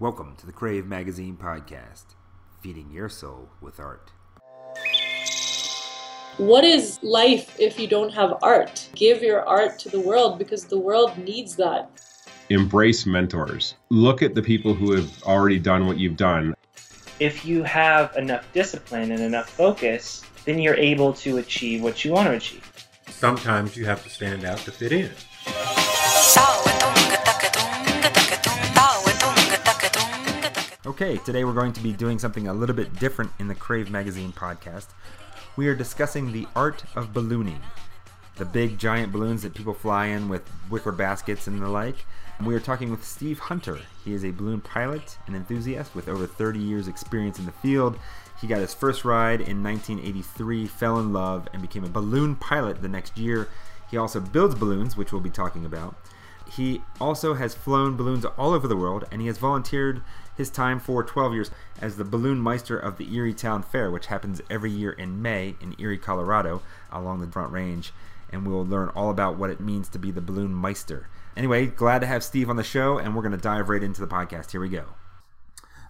Welcome to the Crave Magazine podcast, feeding your soul with art. What is life if you don't have art? Give your art to the world because the world needs that. Embrace mentors. Look at the people who have already done what you've done. If you have enough discipline and enough focus, then you're able to achieve what you want to achieve. Sometimes you have to stand out to fit in. Okay, today we're going to be doing something a little bit different in the Crave Magazine podcast. We are discussing the art of ballooning. The big giant balloons that people fly in with wicker baskets and the like. We are talking with Steve Hunter. He is a balloon pilot and enthusiast with over 30 years' experience in the field. He got his first ride in 1983, fell in love, and became a balloon pilot the next year. He also builds balloons, which we'll be talking about. He also has flown balloons all over the world, and he has volunteered his time for 12 years as the balloon meister of the Erie Town Fair, which happens every year in May in Erie, Colorado, along the Front Range. And we'll learn all about what it means to be the balloon meister. Anyway, glad to have Steve on the show, and we're going to dive right into the podcast. Here we go.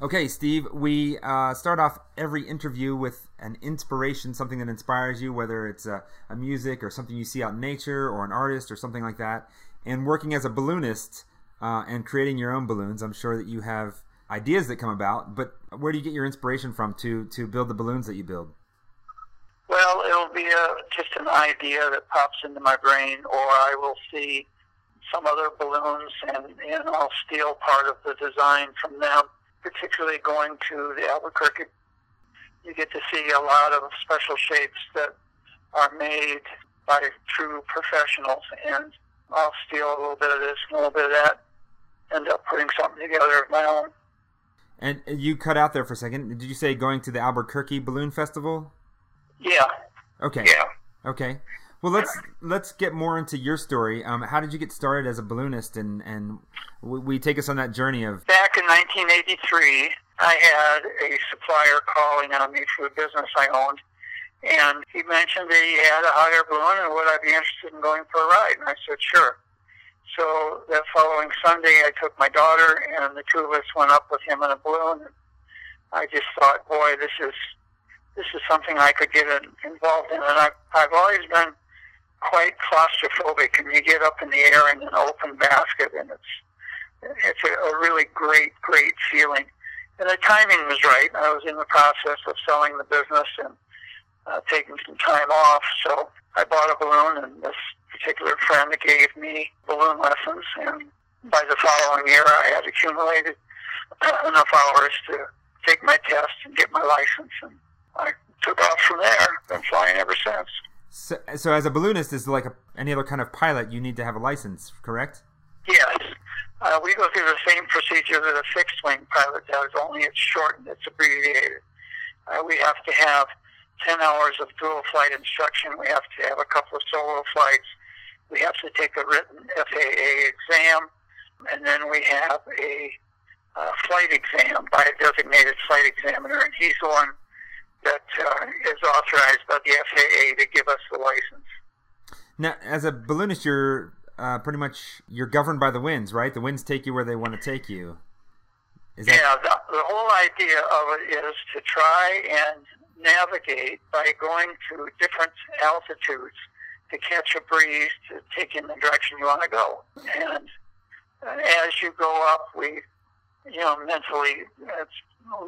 Okay, Steve, we uh, start off every interview with an inspiration, something that inspires you, whether it's a, a, music or something you see out in nature or an artist or something like that. And working as a balloonist uh, and creating your own balloons, I'm sure that you have ideas that come about, but where do you get your inspiration from to to build the balloons that you build? Well, it'll be a, just an idea that pops into my brain, or I will see some other balloons and, and I'll steal part of the design from them, particularly going to the Albuquerque. You get to see a lot of special shapes that are made by true professionals, and I'll steal a little bit of this, and a little bit of that, end up putting something together of my own. And you cut out there for a second. Did you say going to the Albuquerque Balloon Festival? Yeah. Okay. Yeah. Okay. Well, let's let's get more into your story. Um, how did you get started as a balloonist, and and we, we take us on that journey of back in 1983. I had a supplier calling on me for a business I owned, and he mentioned that he had a hot air balloon, and would I be interested in going for a ride? And I said, sure. So that following Sunday, I took my daughter, and the two of us went up with him in a balloon. I just thought, boy, this is this is something I could get involved in, and I've I've always been quite claustrophobic, and you get up in the air in an open basket, and it's it's a, a really great, great feeling. And the timing was right. I was in the process of selling the business and uh, taking some time off, so I bought a balloon, and this particular friend that gave me balloon lessons, and by the following year, I had accumulated enough hours to take my test and get my license, and I took off from there. Been flying ever since. So, so as a balloonist, is like a, any other kind of pilot, you need to have a license, correct? Yes. Uh, we go through the same procedure that a fixed wing pilot does, only it's shortened, it's abbreviated. Uh, we have to have 10 hours of dual flight instruction. We have to have a couple of solo flights. We have to take a written FAA exam. And then we have a uh, flight exam by a designated flight examiner. And he's the one that uh, is authorized by the FAA to give us the license. Now, as a balloonist, you're uh, pretty much you're governed by the winds, right? The winds take you where they want to take you. That... Yeah, the, the whole idea of it is to try and navigate by going to different altitudes to catch a breeze to take in the direction you want to go. And as you go up, we, you know, mentally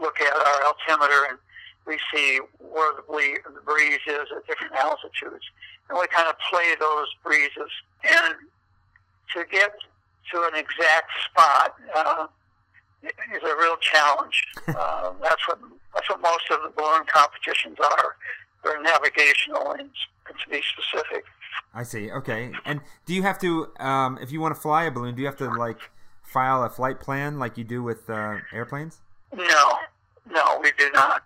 look at our altimeter and we see where the breeze is at different altitudes. And we kind of play those breezes. And to get to an exact spot uh, is a real challenge. uh, that's what that's what most of the balloon competitions are. They're navigational and, to be specific. I see. Okay. And do you have to, um, if you want to fly a balloon, do you have to like file a flight plan like you do with uh, airplanes? No, no, we do not.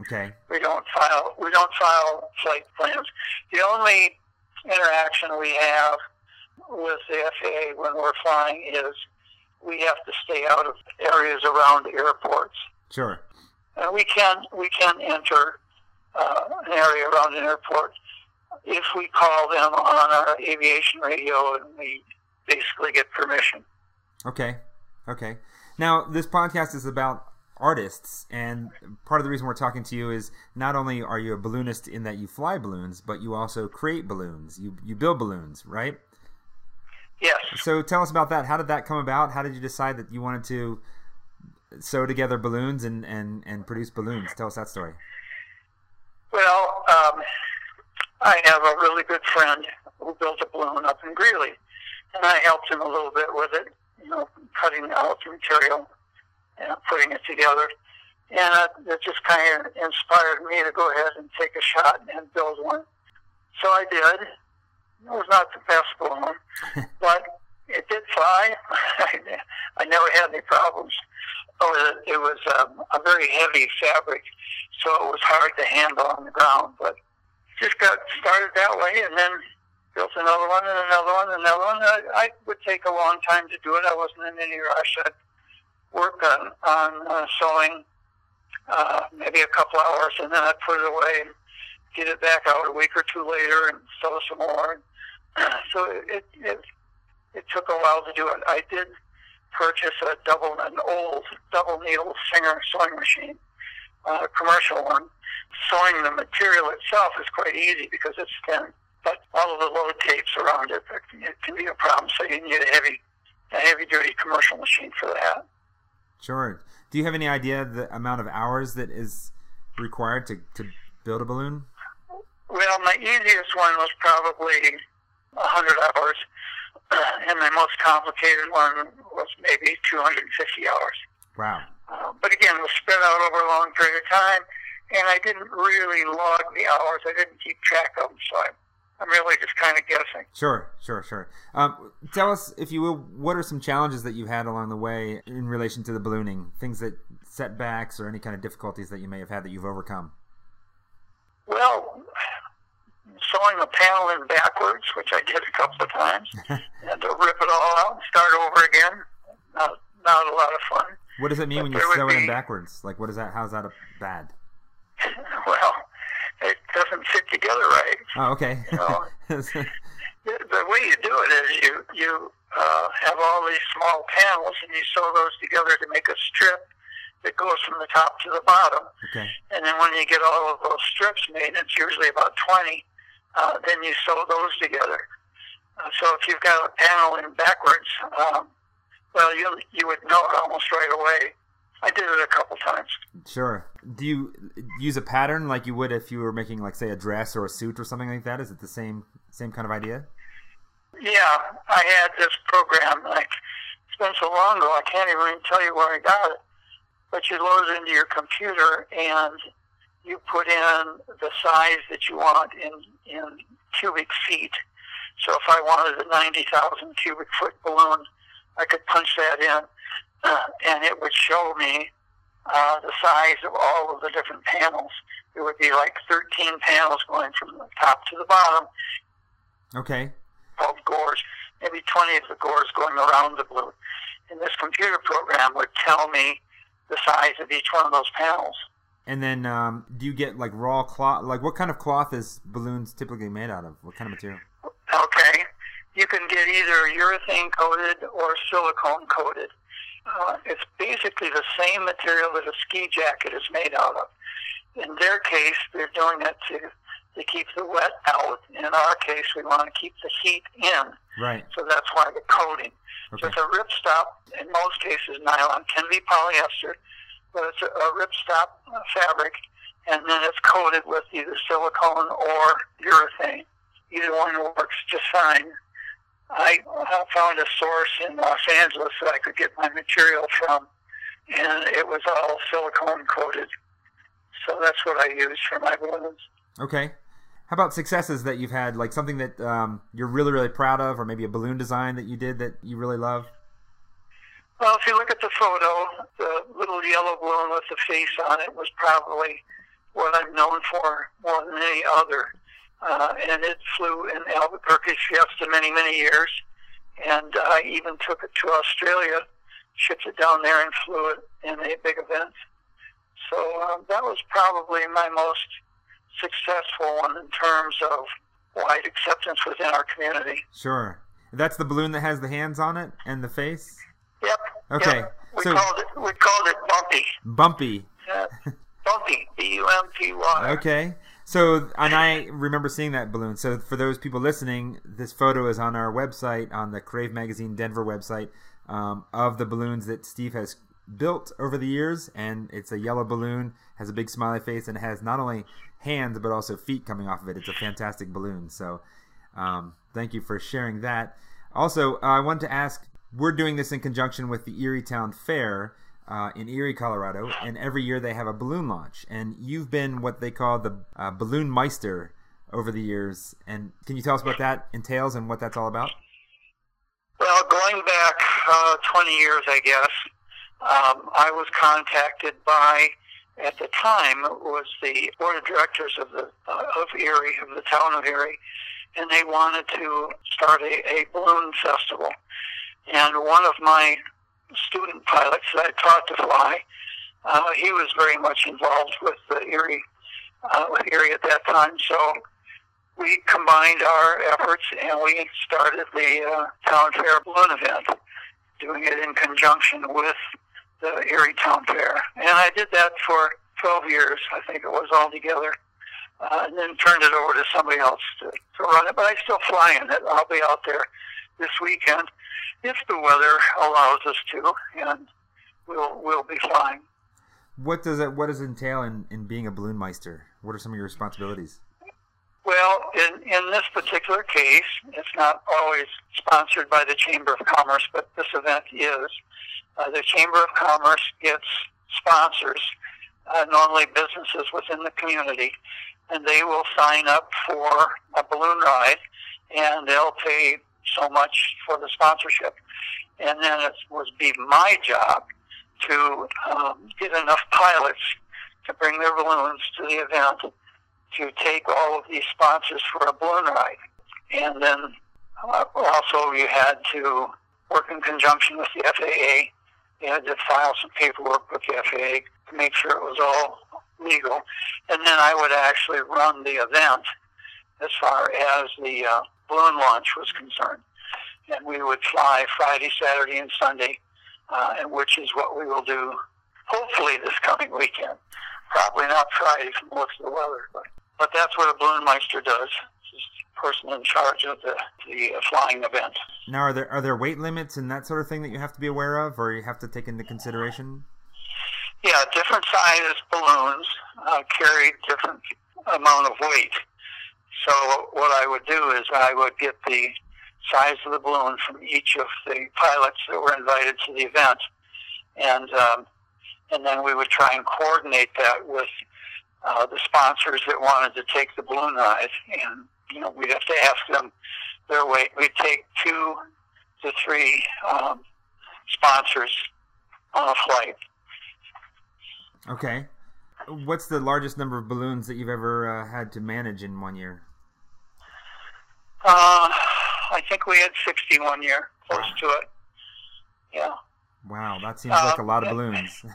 Okay. We don't file. We don't file flight plans. The only interaction we have with the FAA when we're flying is we have to stay out of areas around airports. Sure. And we can we can enter uh, an area around an airport if we call them on our aviation radio and we basically get permission. Okay. Okay. Now, this podcast is about artists, and part of the reason we're talking to you is not only are you a balloonist in that you fly balloons, but you also create balloons. You you build balloons, right? Yes. So tell us about that. How did that come about? How did you decide that you wanted to sew together balloons and and and produce balloons? Tell us that story. Well, um, I have a really good friend who built a balloon up in Greeley, and I helped him a little bit with it, you know, cutting out the material and putting it together. And uh, it just kind of inspired me to go ahead and take a shot and build one. So I did. It was not the best balloon, but it did fly. I never had any problems. Oh, it, was um, a very heavy fabric, so it was hard to handle on the ground. But just got started that way, and then built another one and another one and another one. I, I would take a long time to do it. I wasn't in any rush. I'd work on on uh, sewing uh, maybe a couple hours, and then I'd put it away and get it back out a week or two later and sew some more. so it, it it took a while to do it. I did purchase a double an old double needle Singer sewing machine, uh, a commercial one. Sewing the material itself is quite easy because it's thin, but all of the load tapes around it, it can be a problem. So you need a heavy a heavy duty commercial machine for that. Sure. Do you have any idea the amount of hours that is required to, to build a balloon? Well, my easiest one was probably 100 hours, and my most complicated one was maybe 250 hours. Wow. Uh, but again, it was spread out over a long period of time, and I didn't really log the hours. I didn't keep track of them, so I, I'm really just kind of guessing. Sure, sure, sure. Um, tell us, if you will, what are some challenges that you've had along the way in relation to the ballooning? Things that setbacks or any kind of difficulties that you may have had that you've overcome? Well, sewing a panel in backwards, which I did a couple of times, and to rip it all out and start over again. Not, not a lot of fun. What does it mean But when you sew it in backwards? Like, what is that? How's that a bad? well, it doesn't fit together right. Oh, okay. No. the, the way you do it is you you uh, have all these small panels and you sew those together to make a strip that goes from the top to the bottom. okay. And then when you get all of those strips made, it's usually about 20, uh, then you sew those together. Uh, so if you've got a panel in backwards, um, well, you you would know it almost right away. I did it a couple times. Sure. Do you use a pattern like you would if you were making, like, say, a dress or a suit or something like that? Is it the same same kind of idea? Yeah, I had this program. Like it's been so long ago, I can't even tell you where I got it. But you load it into your computer and you put in the size that you want in in cubic feet. So if I wanted a ninety thousand cubic foot balloon, I could punch that in, uh, and it would show me uh, the size of all of the different panels. It would be like thirteen panels going from the top to the bottom, Okay. called gores, maybe 20 of the gores going around the balloon. And this computer program would tell me the size of each one of those panels. And then, um, do you get like raw cloth? Like, what kind of cloth is balloons typically made out of? What kind of material? Okay, you can get either urethane coated or silicone coated. Uh, it's basically the same material that a ski jacket is made out of. In their case, they're doing it to to keep the wet out. In our case, we want to keep the heat in. Right. So that's why the coating. Okay. So it's a ripstop. In most cases, nylon can be polyester, but it's a, a ripstop fabric, and then it's coated with either silicone or urethane. Either one works just fine. I found a source in Los Angeles that I could get my material from, and it was all silicone coated. So that's what I use for my balloons. Okay. How about successes that you've had, like something that um, you're really, really proud of, or maybe a balloon design that you did that you really love? Well, if you look at the photo, the little yellow balloon with the face on it was probably what I'm known for more than any other. Uh, and it flew in Albuquerque Fiesta many, many years. And I even took it to Australia, shipped it down there, and flew it in a big event. So um, that was probably my most successful one in terms of wide acceptance within our community. Sure. That's the balloon that has the hands on it and the face. Yep. Okay, Yep. We so- called it we called it bumpy. Bumpy. Uh, bumpy. B U M P Y. Okay. So, and I remember seeing that balloon. So, for those people listening, this photo is on our website, on the Crave Magazine Denver website, um, of the balloons that Steve has built over the years. And it's a yellow balloon, has a big smiley face, and it has not only hands but also feet coming off of it. It's a fantastic balloon. So, um, thank you for sharing that. Also, uh, I wanted to ask we're doing this in conjunction with the Erie Town Fair uh, in Erie, Colorado, and every year they have a balloon launch. And you've been what they call the uh, balloon meister over the years. And can you tell us what that entails and what that's all about? Well, going back uh, 20 years, I guess, um, I was contacted by, at the time, it was the board of directors of the uh, of Erie, of the town of Erie, and they wanted to start a, a balloon festival. And one of my student pilots that I taught to fly, uh, he was very much involved with the Erie, uh, with Erie at that time. So we combined our efforts and we started the uh, Town Fair Balloon event, doing it in conjunction with the Erie Town Fair. And I did that for 12 years, I think it was altogether, uh, and then turned it over to somebody else to, to run it. But I still fly in it. I'll be out there this weekend if the weather allows us to, and we'll we'll be flying. What does it What does it entail in, in being a balloon meister? What are some of your responsibilities? Well, in, in this particular case, it's not always sponsored by the Chamber of Commerce, but this event is. Uh, the Chamber of Commerce gets sponsors, uh, normally businesses within the community, and they will sign up for a balloon ride, and they'll pay so much for the sponsorship. And then it would be my job to um, get enough pilots to bring their balloons to the event to take all of these sponsors for a balloon ride. And then uh, also you had to work in conjunction with the FAA. You had to file some paperwork with the FAA to make sure it was all legal. And then I would actually run the event as far as the uh, balloon launch was concerned. And we would fly Friday, Saturday, and Sunday, uh, and which is what we will do hopefully this coming weekend. Probably not Friday from the looks of the weather, but, but that's what a balloon meister does. He's the person in charge of the, the uh, flying event. Now, are there are there weight limits and that sort of thing that you have to be aware of, or you have to take into consideration? Yeah, different sizes balloons uh, carry different amount of weight. So what I would do is I would get the size of the balloon from each of the pilots that were invited to the event, and um, and then we would try and coordinate that with uh, the sponsors that wanted to take the balloon ride, and you know we'd have to ask them their weight. We'd take two to three um, sponsors on a flight. Okay. What's the largest number of balloons that you've ever uh, had to manage in one year? Uh, I think we had 61 year, close to it. Yeah. Wow, that seems like a lot of Uh, balloons.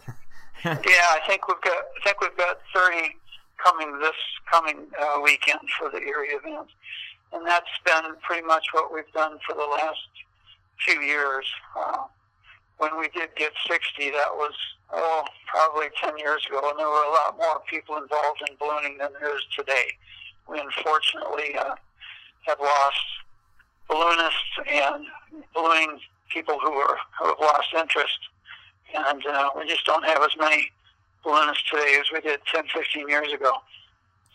Yeah, I think we've got I think we've got 30 coming this coming uh, weekend for the Erie event, and that's been pretty much what we've done for the last few years. Uh, when we did get 60, that was oh probably 10 years ago, and there were a lot more people involved in ballooning than there is today. We unfortunately uh, have lost balloonists and ballooning people who are who have lost interest and uh, we just don't have as many balloonists today as we did 10, 15 years ago.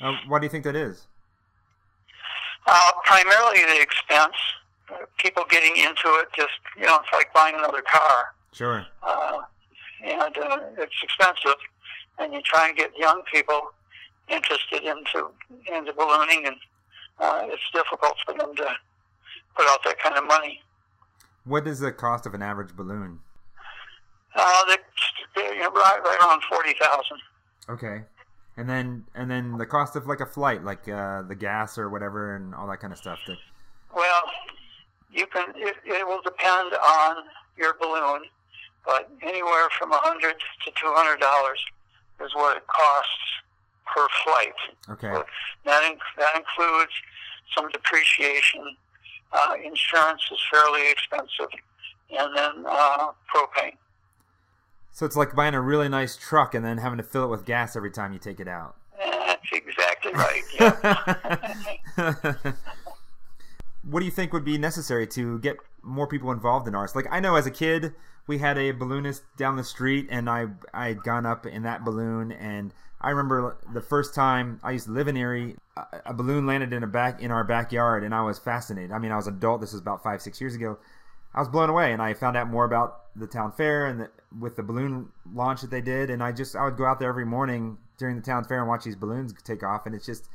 uh, why do you think that is? Uh, primarily the expense. Uh, people getting into it just, you know, it's like buying another car. Sure. Uh, and uh, it's expensive. And you try and get young people interested into into ballooning, and uh, it's difficult for them to put out that kind of money. What is the cost of an average balloon? Uh, they're, they're you know, right, right around 40000 Okay. And then and then the cost of like a flight, like uh, the gas or whatever, and all that kind of stuff. That, Well, you can. It, it will depend on your balloon, but anywhere from a hundred to two hundred dollars is what it costs per flight. okay. That in, that includes some depreciation. Uh, insurance is fairly expensive, and then uh, propane. So it's like buying a really nice truck and then having to fill it with gas every time you take it out. That's exactly right. Yeah. what do you think would be necessary to get more people involved in arts? Like I know as a kid, we had a balloonist down the street, and I I had gone up in that balloon, and I remember the first time I used to live in Erie, a, balloon landed in a back in our backyard, and I was fascinated. I mean, I was adult. This was about five six years ago. I was blown away, and I found out more about the town fair and the, with the balloon launch that they did. And I just I would go out there every morning during the town fair and watch these balloons take off, and it's just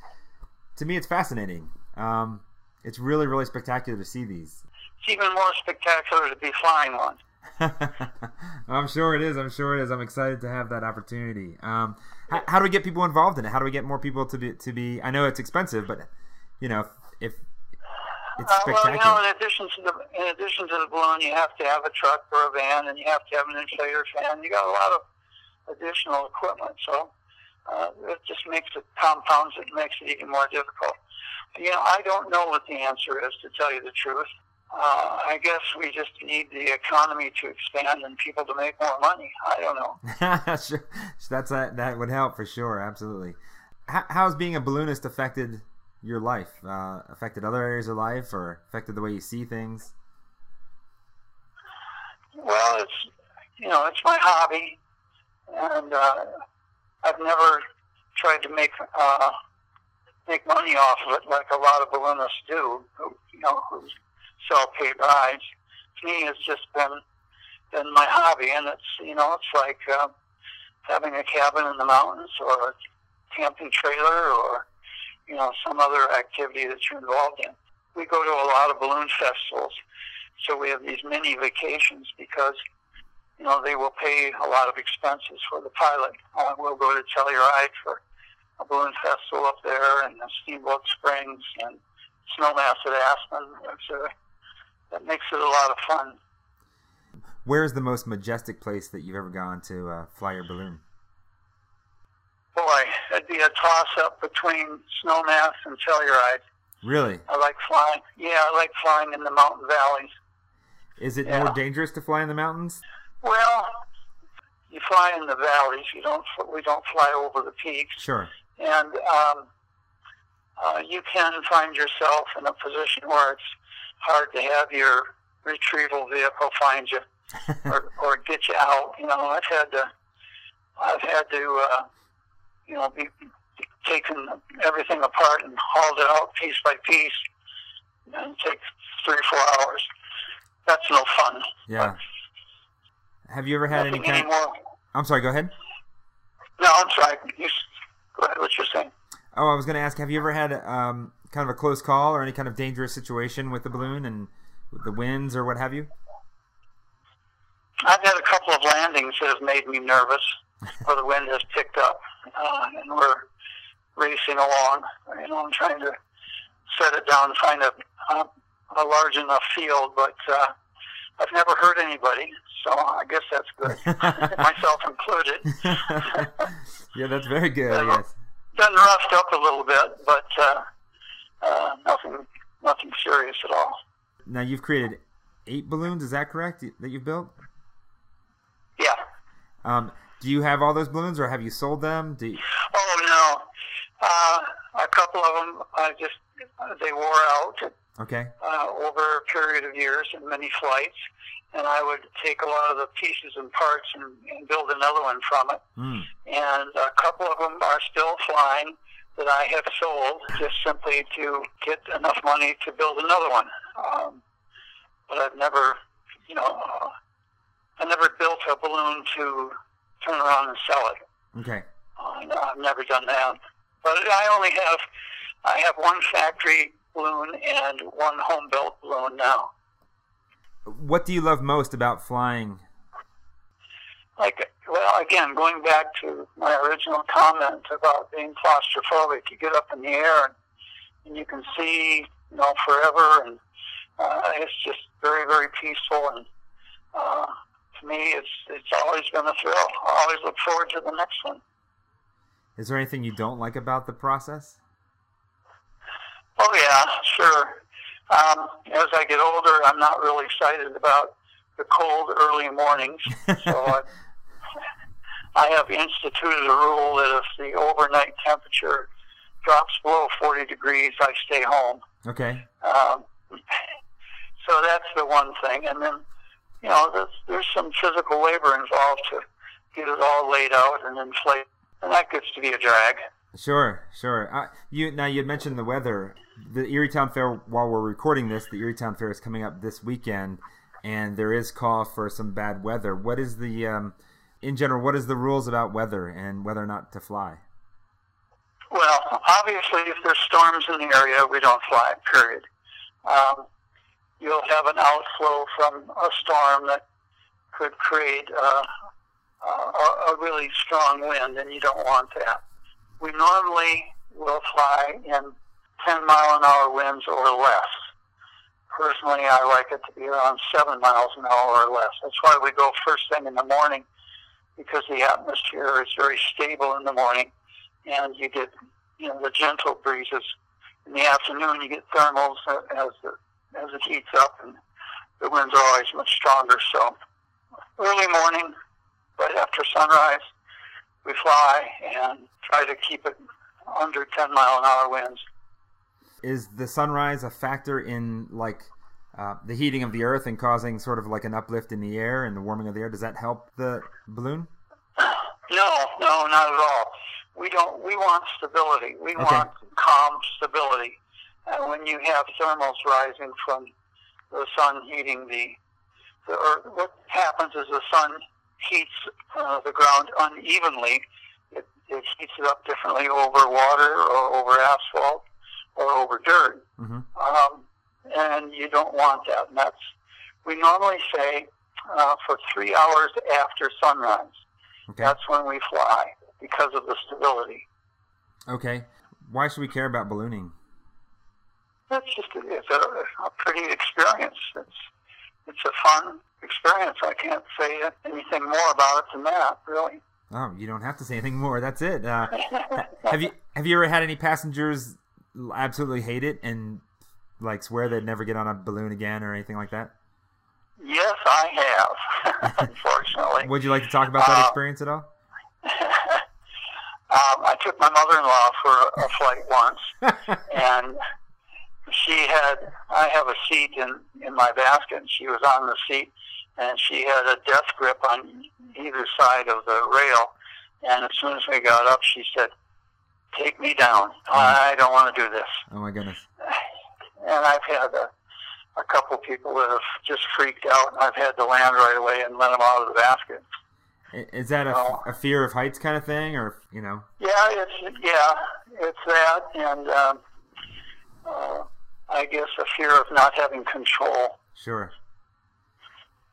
to me it's fascinating. Um, it's really really spectacular to see these. It's even more spectacular to be flying one. I'm sure it is. I'm sure it is. I'm excited to have that opportunity. Um, how, how, do we get people involved in it? How do we get more people to be to be? I know it's expensive, but you know, if, it's uh, spectacular. well, you know, in addition to the in addition to the balloon, you have to have a truck or a van, and you have to have an inflator fan. You got a lot of additional equipment, so uh, it just makes it compounds. It makes it even more difficult. You know, I don't know what the answer is to tell you the truth. Uh, I guess we just need the economy to expand and people to make more money. I don't know. sure. That's that. That would help for sure. Absolutely. How, how's being a balloonist affected your life? Uh, affected other areas of life, or affected the way you see things? Well, it's you know it's my hobby, and uh, I've never tried to make uh, make money off of it like a lot of balloonists do. Who, you know, who sell paid rides. To me, it's just been been my hobby, and it's you know it's like uh, having a cabin in the mountains or a camping trailer or you know some other activity that you're involved in. We go to a lot of balloon festivals, so we have these mini vacations because you know they will pay a lot of expenses for the pilot. Uh, we'll go to Telluride for a balloon festival up there, and the Steamboat Springs and Snowmass at Aspen. It's a that makes it a lot of fun. Where is the most majestic place that you've ever gone to uh, fly your balloon? Boy, it'd be a toss up between Snowmass and Telluride. Really? I like flying. Yeah, I like flying in the mountain valleys. Is it Yeah. more dangerous to fly in the mountains? Well, you fly in the valleys. You don't. We don't fly over the peaks, Sure. and um, uh, you can find yourself in a position where it's hard to have your retrieval vehicle find you or, or get you out. You know, I've had to, I've had to, uh, you know, be taking everything apart and hauled it out piece by piece, and take three or four hours. That's no fun. yeah. Have you ever had any kind? anymore. I'm sorry. Go ahead. No, I'm sorry. You, go ahead. What you're saying? Oh, I was going to ask. Have you ever had um, kind of a close call or any kind of dangerous situation with the balloon and with the winds or what have you? I've had a couple of landings that have made me nervous, where the wind has picked up, uh, and we're racing along. You know, I'm trying to set it down, find a a, a large enough field, but uh, I've never hurt anybody, so I guess that's good, myself included. yeah, that's very good. Been roughed up a little bit, but uh, uh, nothing nothing serious at all. Now you've created eight balloons. Is that correct? That you've built? Yeah. Um, do you have all those balloons, or have you sold them? Do you... Oh no, uh, a couple of them I just they wore out Okay. uh, over a period of years and many flights, and I would take a lot of the pieces and parts and, and build another one from it. Mm. And a couple of them are still flying that I have sold just simply to get enough money to build another one. Um, but I've never, you know, uh, I never built a balloon to turn around and sell it. Okay. Uh, no, I've never done that. But I only have, I have one factory balloon and one home built balloon now. What do you love most about flying? Like, well, again, going back to my original comment about being claustrophobic, you get up in the air and, and you can see, you know, forever, and uh, it's just very, very peaceful. And uh, to me, it's it's always been a thrill. I always look forward to the next one. Is there anything you don't like about the process? Oh yeah, sure. Um, as I get older, I'm not really excited about the cold early mornings. So I, I have instituted a rule that if the overnight temperature drops below 40 degrees, I stay home. Okay. Um, so that's the one thing, and then you know there's, there's some physical labor involved to get it all laid out and inflate, and that gets to be a drag. Sure, sure. Uh, you now you mentioned the weather. The Erie Town Fair. While we're recording this, the Erie Town Fair is coming up this weekend, and there is call for some bad weather. What is the, um, in general, what is the rules about weather and whether or not to fly? Well, obviously, if there's storms in the area, we don't fly. Period. Um, you'll have an outflow from a storm that could create uh, a, a really strong wind, and you don't want that. We normally will fly in 10 mile an hour winds or less. Personally, I like it to be around 7 miles an hour or less. That's why we go first thing in the morning because the atmosphere is very stable in the morning and you get you know the gentle breezes. In the afternoon, you get thermals as the, as it heats up, and the winds are always much stronger. So early morning, right after sunrise, we fly and try to keep it under 10 mile an hour winds. Is the sunrise a factor in like uh, the heating of the earth and causing sort of like an uplift in the air and the warming of the air? Does that help the balloon? No, no, not at all. We don't. We want stability. We Okay. want calm stability. And when you have thermals rising from the sun heating the the earth, what happens is the sun heats uh, the ground unevenly. It, it heats it up differently over water or over asphalt or over dirt. hmm Um, and you don't want that. And that's we normally say uh, for three hours after sunrise. Okay. That's when we fly because of the stability. Okay. Why should we care about ballooning? It's just a, it's a, a pretty experience. It's it's a fun experience. I can't say anything more about it than that, really. Oh, you don't have to say anything more. That's it. Uh, have you have you ever had any passengers absolutely hate it and like swear they'd never get on a balloon again or anything like that? Yes, I have. Unfortunately, Would you like to talk about that Uh, experience at all? um, I took my mother-in-law for a flight once, and she had I have a seat in in my basket. And she was on the seat, and she had a death grip on either side of the rail. And as soon as we got up, she said, "Take me down. I don't want to do this." Oh my goodness. And I've had a, a couple people that have just freaked out, and I've had to land right away and let them out of the basket. Is that a, Oh. a fear of heights kind of thing, or you know? Yeah, it's yeah, it's that, and um, uh, I guess a fear of not having control. Sure.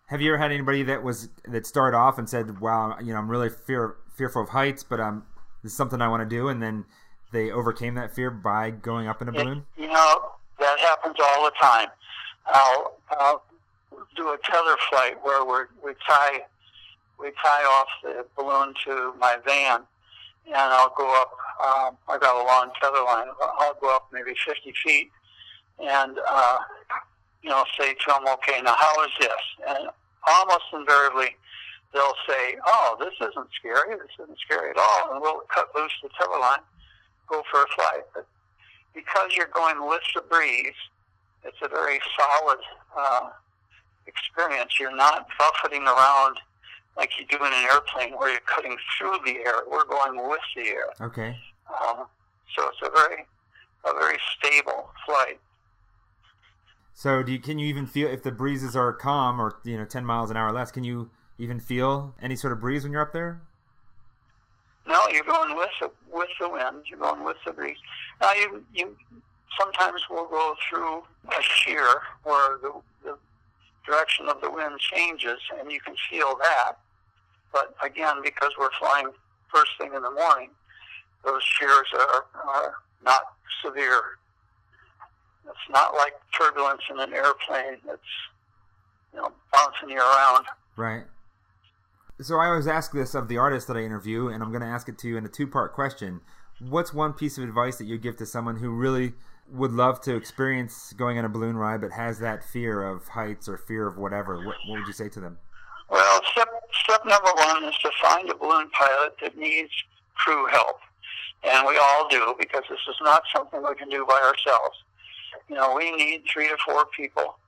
Have you ever had anybody that was that started off and said, "Wow, you know, I'm really fear fearful of heights, but um, this is something I want to do," and then they overcame that fear by going up in a It- balloon? you know, that happens all the time. I'll, I'll do a tether flight where we're, we tie we tie off the balloon to my van, and I'll go up. Um, I got a long tether line. I'll go up maybe 50 feet, and uh, you know, say to them, "Okay, now how is this?" And almost invariably, they'll say, "Oh, this isn't scary. This isn't scary at all," and we'll cut loose the tether line, go for a flight. But because you're going with the breeze, it's a very solid uh, experience. You're not buffeting around like you do in an airplane where you're cutting through the air. We're going with the air. Okay. Uh, so it's a very, a very stable flight. So, do you, can you even feel if the breezes are calm or you know 10 miles an hour less? Can you even feel any sort of breeze when you're up there? No, you're going with the, with the wind. You're going with the breeze. Now you you sometimes will go through a shear where the, the direction of the wind changes, and you can feel that. But again, because we're flying first thing in the morning, those shears are, are not severe. It's not like turbulence in an airplane that's you know bouncing you around. Right. So I always ask this of the artists that I interview, and I'm going to ask it to you in a two-part question. What's one piece of advice that you give to someone who really would love to experience going on a balloon ride, but has that fear of heights or fear of whatever? What, what would you say to them? Well, step step number one is to find a balloon pilot that needs crew help, and we all do because this is not something we can do by ourselves. You know, we need three to four people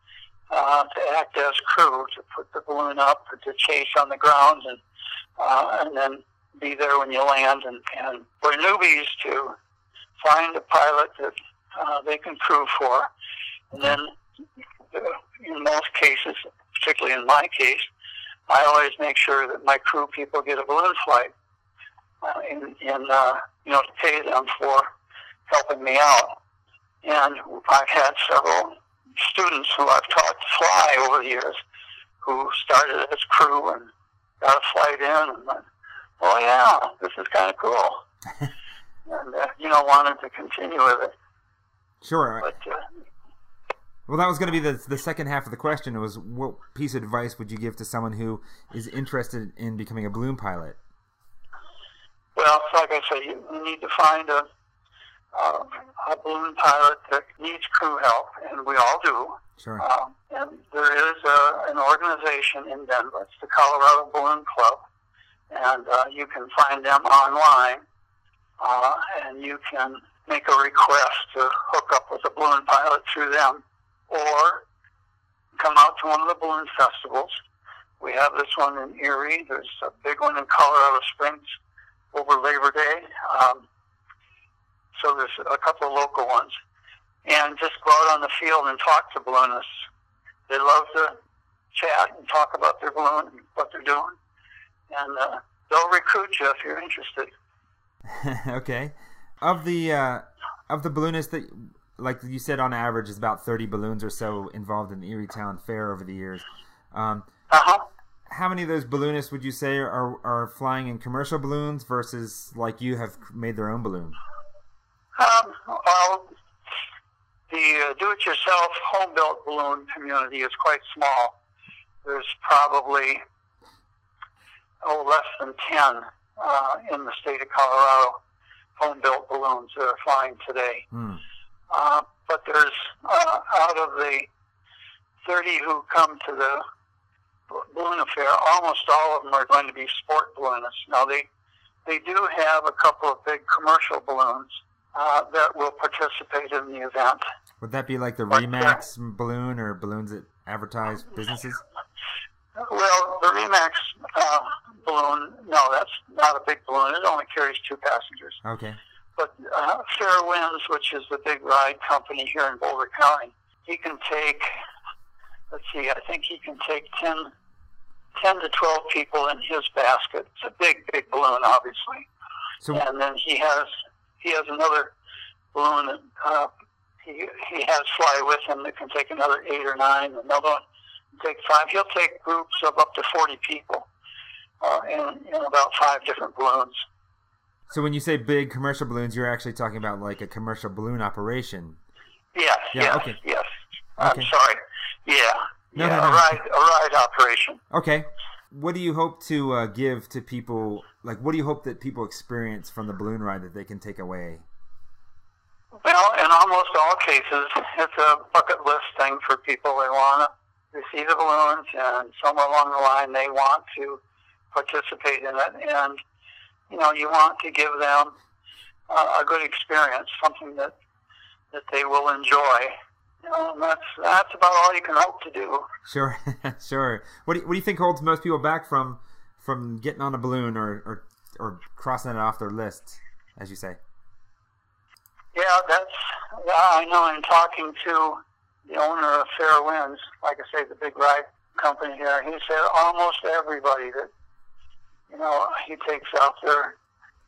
uh, to act as crew to put the balloon up, to chase on the ground, and uh, and then be there when you land. And, and for newbies to find a pilot that uh, they can crew for, and then uh, in most cases, particularly in my case, I always make sure that my crew people get a balloon flight, uh, in, in uh, you know to pay them for helping me out. And I've had several students who I've taught to fly over the years who started as crew and got a flight in and went, oh yeah, this is kind of cool. and, uh, you know, wanted to continue with it. Sure. But, uh, well, that was going to be the, the second half of the question was what piece of advice would you give to someone who is interested in becoming a balloon pilot? well, like I say, you you need to find a, uh, a balloon pilot that needs crew help, and we all do. Sure. Um, and there is a, an organization in Denver. It's the Colorado Balloon Club, and uh, you can find them online, uh, and you can make a request to hook up with a balloon pilot through them, or come out to one of the balloon festivals. We have this one in Erie. There's a big one in Colorado Springs over Labor Day. Um, so there's a couple of local ones and just go out on the field and talk to balloonists. They love to chat and talk about their balloon and what they're doing, and uh, they'll recruit you if you're interested. okay. Of the uh, of the balloonists that, like you said, on average, is about thirty balloons or so involved in the Erie Town Fair over the years. Um, Uh huh. how many of those balloonists would you say are are flying in commercial balloons versus like you have made their own balloon? Um, well, the do-it-yourself home-built balloon community is quite small. There's probably oh less than ten uh, in the state of Colorado home-built balloons that are flying today. Hmm. Uh, but there's uh, out of the 30 who come to the balloon affair, almost all of them are going to be sport balloonists. Now they they do have a couple of big commercial balloons uh, that will participate in the event. Would that be like the Like, Remax balloon or balloons that advertise businesses? Well, the Remax uh, balloon, no, that's not a big balloon. It only carries two passengers. Okay. But uh, Fair Winds, which is the big ride company here in Boulder County, he can take, let's see, I think he can take 10, 10 to 12 people in his basket. It's a big, big balloon, obviously. So And then he has he has another balloon that uh, he he has fly with him that can take another eight or nine. Another one take five. He'll take groups of up to forty people uh, in, in about five different balloons. so when you say big commercial balloons, you're actually talking about like a commercial balloon operation. Yes, Yeah, yes, okay. yes. I'm sorry. Yeah, No, yeah, no, no. a ride a ride operation. Okay. What do you hope to uh, give to people? Like, what do you hope that people experience from the balloon ride that they can take away? Well, in almost all cases, it's a bucket list thing for people. They want to receive the balloons, and somewhere along the line, they want to participate in it. And you know, you want to give them uh, a good experience, something that that they will enjoy. And that's that's about all you can hope to do. Sure, sure. What do you, what do you think holds most people back from from getting on a balloon or or, or crossing it off their list, as you say? Yeah, that's. I know. In talking to the owner of Fair Winds, like I say, the big ride company here, he said almost everybody that you know he takes out there,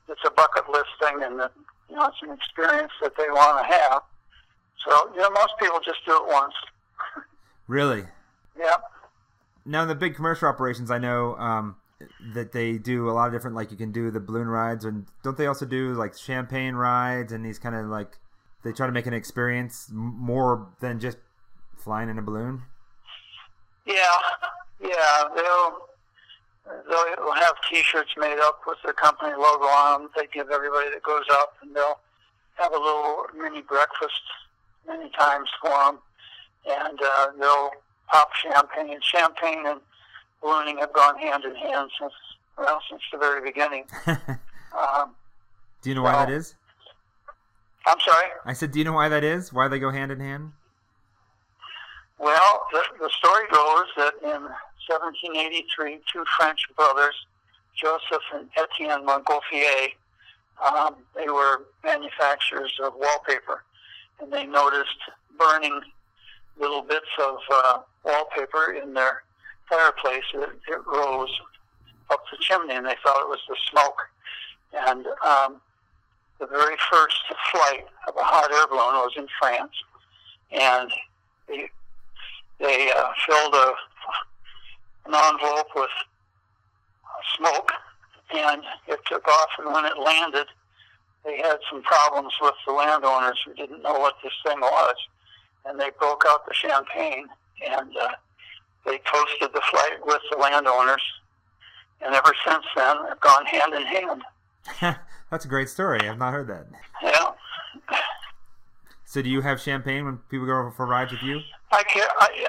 it's a bucket list thing, and that you know it's an experience that they want to have. So you know, most people just do it once. Really? Yeah. Now, in the big commercial operations, I know um, that they do a lot of different, like you can do the balloon rides, and don't they also do like champagne rides and these kind of like they try to make an experience more than just flying in a balloon? Yeah, yeah. They'll they'll have T-shirts made up with the company logo on them. They give everybody that goes up, and they'll have a little mini breakfast many times for them, and uh, they'll pop champagne. Champagne and ballooning have gone hand in hand since well since the very beginning. Um, do you know why well, that is? I'm sorry. I said, do you know why that is? Why they go hand in hand? Well, the, the story goes that in 1783, two French brothers, Joseph and Etienne Montgolfier, um, they were manufacturers of wallpaper, and they noticed burning little bits of uh, wallpaper in their fireplace. It, it rose up the chimney, and they thought it was the smoke. And um, the very first flight of a hot air balloon was in France, and they, they uh, filled a, an envelope with smoke, and it took off. And when it landed, they had some problems with the landowners who didn't know what this thing was, and they broke out the champagne and uh, they toasted the flight with the landowners. And ever since then, they've gone hand in hand. That's a great story. I've not heard that. Yeah. So, do you have champagne when people go for rides with you? I, can, I,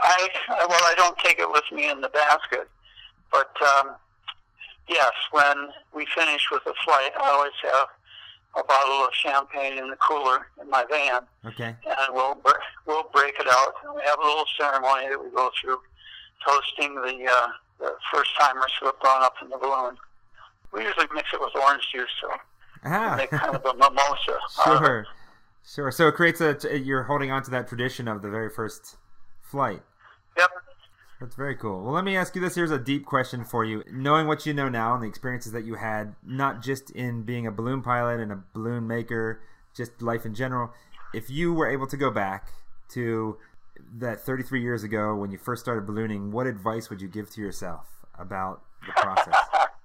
I, well, I don't take it with me in the basket, but um, yes, when we finish with a flight, I always have a bottle of champagne in the cooler in my van, Okay. and we'll we'll break it out. We have a little ceremony that we go through, toasting the uh, the first timers who have gone up in the balloon. We usually mix it with orange juice, so Ah, make kind of a mimosa. out of it. sure, sure. So it creates a. You're holding on to that tradition of the very first flight. Yep. That's very cool. Well, let me ask you this. Here's a deep question for you. Knowing what you know now and the experiences that you had, not just in being a balloon pilot and a balloon maker, just life in general, if you were able to go back to that 33 years ago when you first started ballooning, what advice would you give to yourself about the process?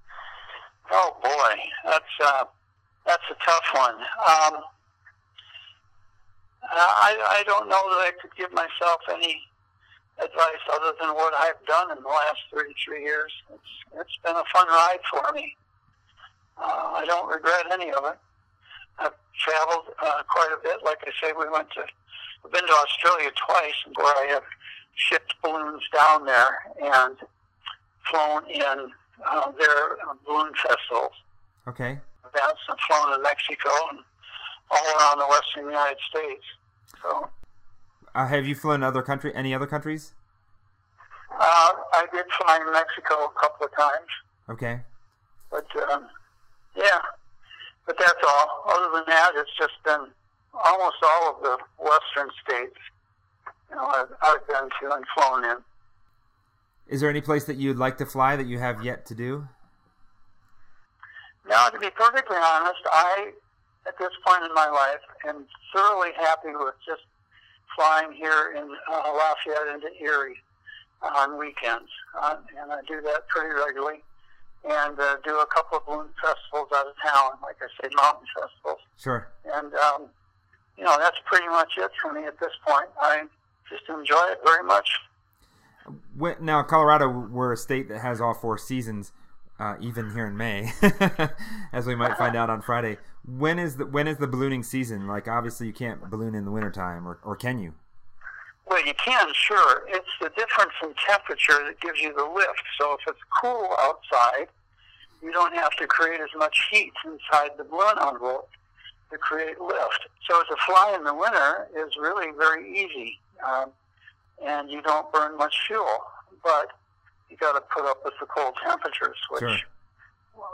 Oh boy, that's uh, that's a tough one. Um, I I don't know that I could give myself any advice other than what I've done in the last 33 years. It's it's been a fun ride for me. Uh, I don't regret any of it. I've traveled uh, quite a bit. Like I say, we went to we've been to Australia twice, where I have shipped balloons down there and flown in uh, their uh, balloon festivals. Okay. I've also flown in Mexico and all around the western United States. So Uh, have you flown other country? Any other countries? uh, I did fly in Mexico a couple of times, Okay. but um, yeah, but that's all. Other than that, it's just been almost all of the western states. You know, I've, I've been to and flown in. Is there any place that you'd like to fly that you have yet to do? Now, to be perfectly honest, I, at this point in my life, am thoroughly happy with just flying here in uh, Lafayette into Erie on weekends. Uh, and I do that pretty regularly. And uh, do a couple of balloon festivals out of town, like I say, mountain festivals. Sure. And, um, you know, that's pretty much it for me at this point. I just enjoy it very much. Now, Colorado, we're a state that has all four seasons, uh, even here in May, as we might find out on Friday. When is the when is the ballooning season? Like, obviously, you can't balloon in the wintertime, or or can you? Well, you can, sure. It's the difference in temperature that gives you the lift. So if it's cool outside, you don't have to create as much heat inside the balloon envelope to create lift. So to fly in the winter is really very easy, um, and you don't burn much fuel. But you got to put up with the cold temperatures, which Sure.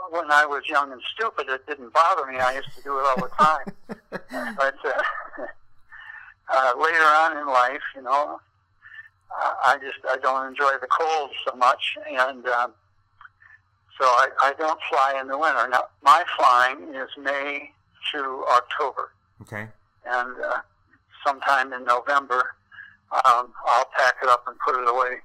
when I was young and stupid, it didn't bother me. I used to do it all the time. but uh, uh, later on in life, you know, uh, I just I don't enjoy the cold so much, and um, so I, I don't fly in the winter. Now my flying is May through October, Okay. and uh, sometime in November, um, I'll pack it up and put it away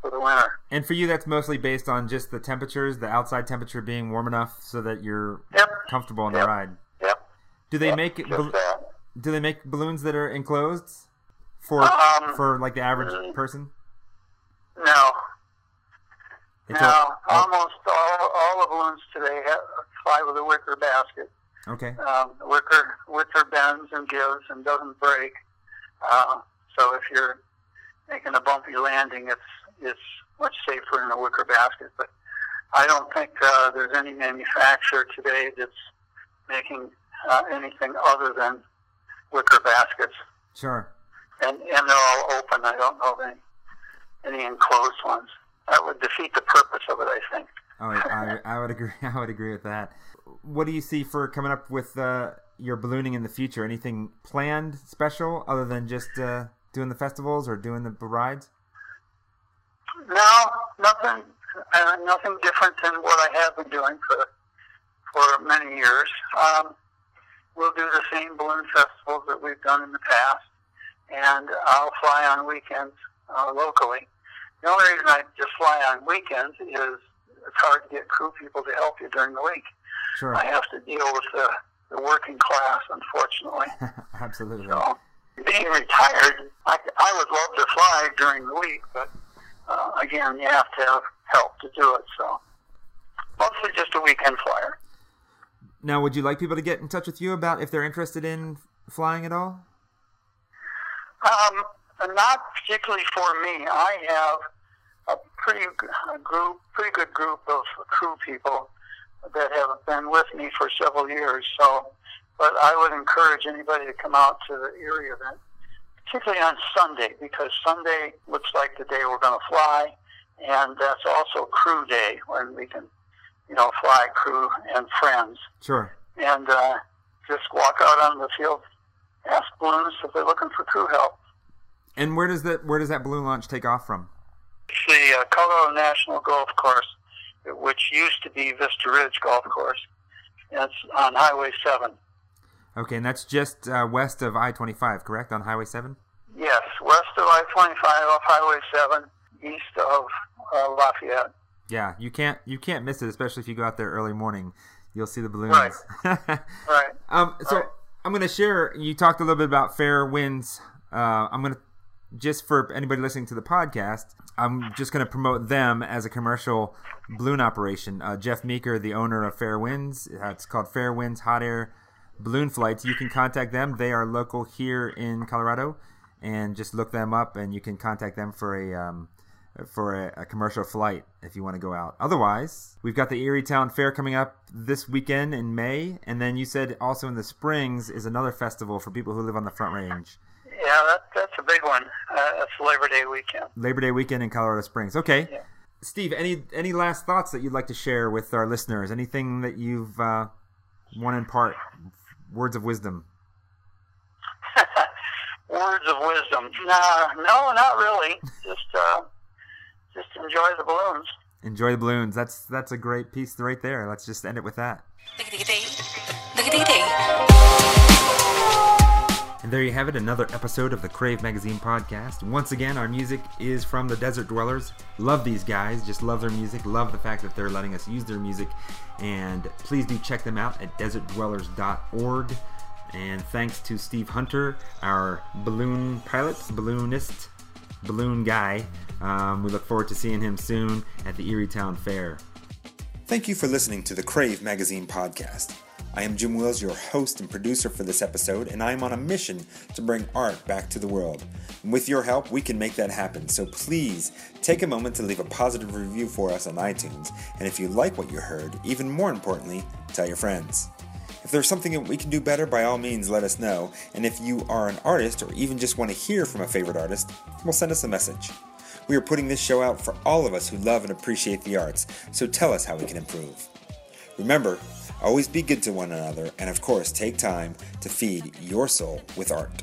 for the winter. And for you, that's mostly based on just the temperatures, the outside temperature being warm enough so that you're Yep. comfortable on the ride. Yep. Do they Yep, make do they make balloons that are enclosed for Um, for like the average mm. person? No. It's all- all- almost all, all the balloons today have, fly with a wicker basket. Okay. Um, wicker wicker bends and gives and doesn't break. Uh, so if you're making a bumpy landing, it's it's much safer in a wicker basket. But I don't think uh, there's any manufacturer today that's making uh, anything other than wicker baskets, Sure. and and they're all open. I don't know of any any enclosed ones. That would defeat the purpose of it, I think. Oh, I, I would agree. I would agree with that. What do you see for coming up with uh, your ballooning in the future? Anything planned special other than just uh, doing the festivals or doing the rides? No, nothing, uh, nothing different than what I have been doing for for many years. Um, we'll do the same balloon festivals that we've done in the past, and I'll fly on weekends uh, locally. The only reason I just fly on weekends is it's hard to get crew people to help you during the week. Sure. I have to deal with the, the working class, unfortunately. Absolutely. So, being retired, I, I would love to fly during the week, but uh, again, you have to have help to do it. So, mostly just a weekend flyer. Now, would you like people to get in touch with you about if they're interested in flying at all? Um, not particularly for me. I have a pretty a group, pretty good group of crew people that have been with me for several years. So, but I would encourage anybody to come out to the Erie event, particularly on Sunday, because Sunday looks like the day we're going to fly, and that's also crew day when we can, you know, fly crew and friends, Sure. and uh, just walk out on the field, ask balloons if they're looking for crew help. And where does that where does that balloon launch take off from? It's the uh, Colorado National Golf Course, which used to be Vista Ridge Golf Course. It's on Highway 7. Okay, and that's just uh, west of I twenty five, correct? On Highway seven. Yes, west of I 25 off Highway 7, east of uh, Lafayette. Yeah, you can't you can't miss it, especially if you go out there early morning. You'll see the balloons. Right. um, so Right. I'm going to share. You talked a little bit about fair winds. Uh, I'm going to just for anybody listening to the podcast. I'm just going to promote them as a commercial balloon operation. Uh, Jeff Meeker, the owner of Fair Winds, uh, it's called Fair Winds Hot Air Balloon Flights. You can contact them. They are local here in Colorado, and just look them up, and you can contact them for a um, for a, a commercial flight if you want to go out. Otherwise, we've got the Erie Town Fair coming up this weekend in May, and then you said also in the Springs is another festival for people who live on the Front Range. Yeah, that, that's a big one. Uh, that's Labor Day weekend. Labor Day weekend in Colorado Springs. Okay. Yeah. Steve, any any last thoughts that you'd like to share with our listeners? Anything that you've uh, want to impart? Words of wisdom. Words of wisdom. Nah, no, not really. Just, uh, just enjoy the balloons. Enjoy the balloons. That's that's a great piece right there. Let's just end it with that. And there you have it, another episode of the Crave Magazine podcast. Once again, our music is from the Desert Dwellers. Love these guys, just love their music, love the fact that they're letting us use their music. And please do check them out at desertdwellers.org. And thanks to Steve Hunter, our balloon pilot, balloonist, balloon guy. Um, we look forward to seeing him soon at the Erie Town Fair. Thank you for listening to the Crave Magazine podcast. I am Jim Wills, your host and producer for this episode, and I am on a mission to bring art back to the world. And with your help, we can make that happen. So please take a moment to leave a positive review for us on iTunes. And if you like what you heard, even more importantly, tell your friends. If there's something that we can do better, by all means, let us know. And if you are an artist or even just want to hear from a favorite artist, well, send us a message. We are putting this show out for all of us who love and appreciate the arts, so tell us how we can improve. Remember, Always be good to one another, and of course, take time to feed your soul with art.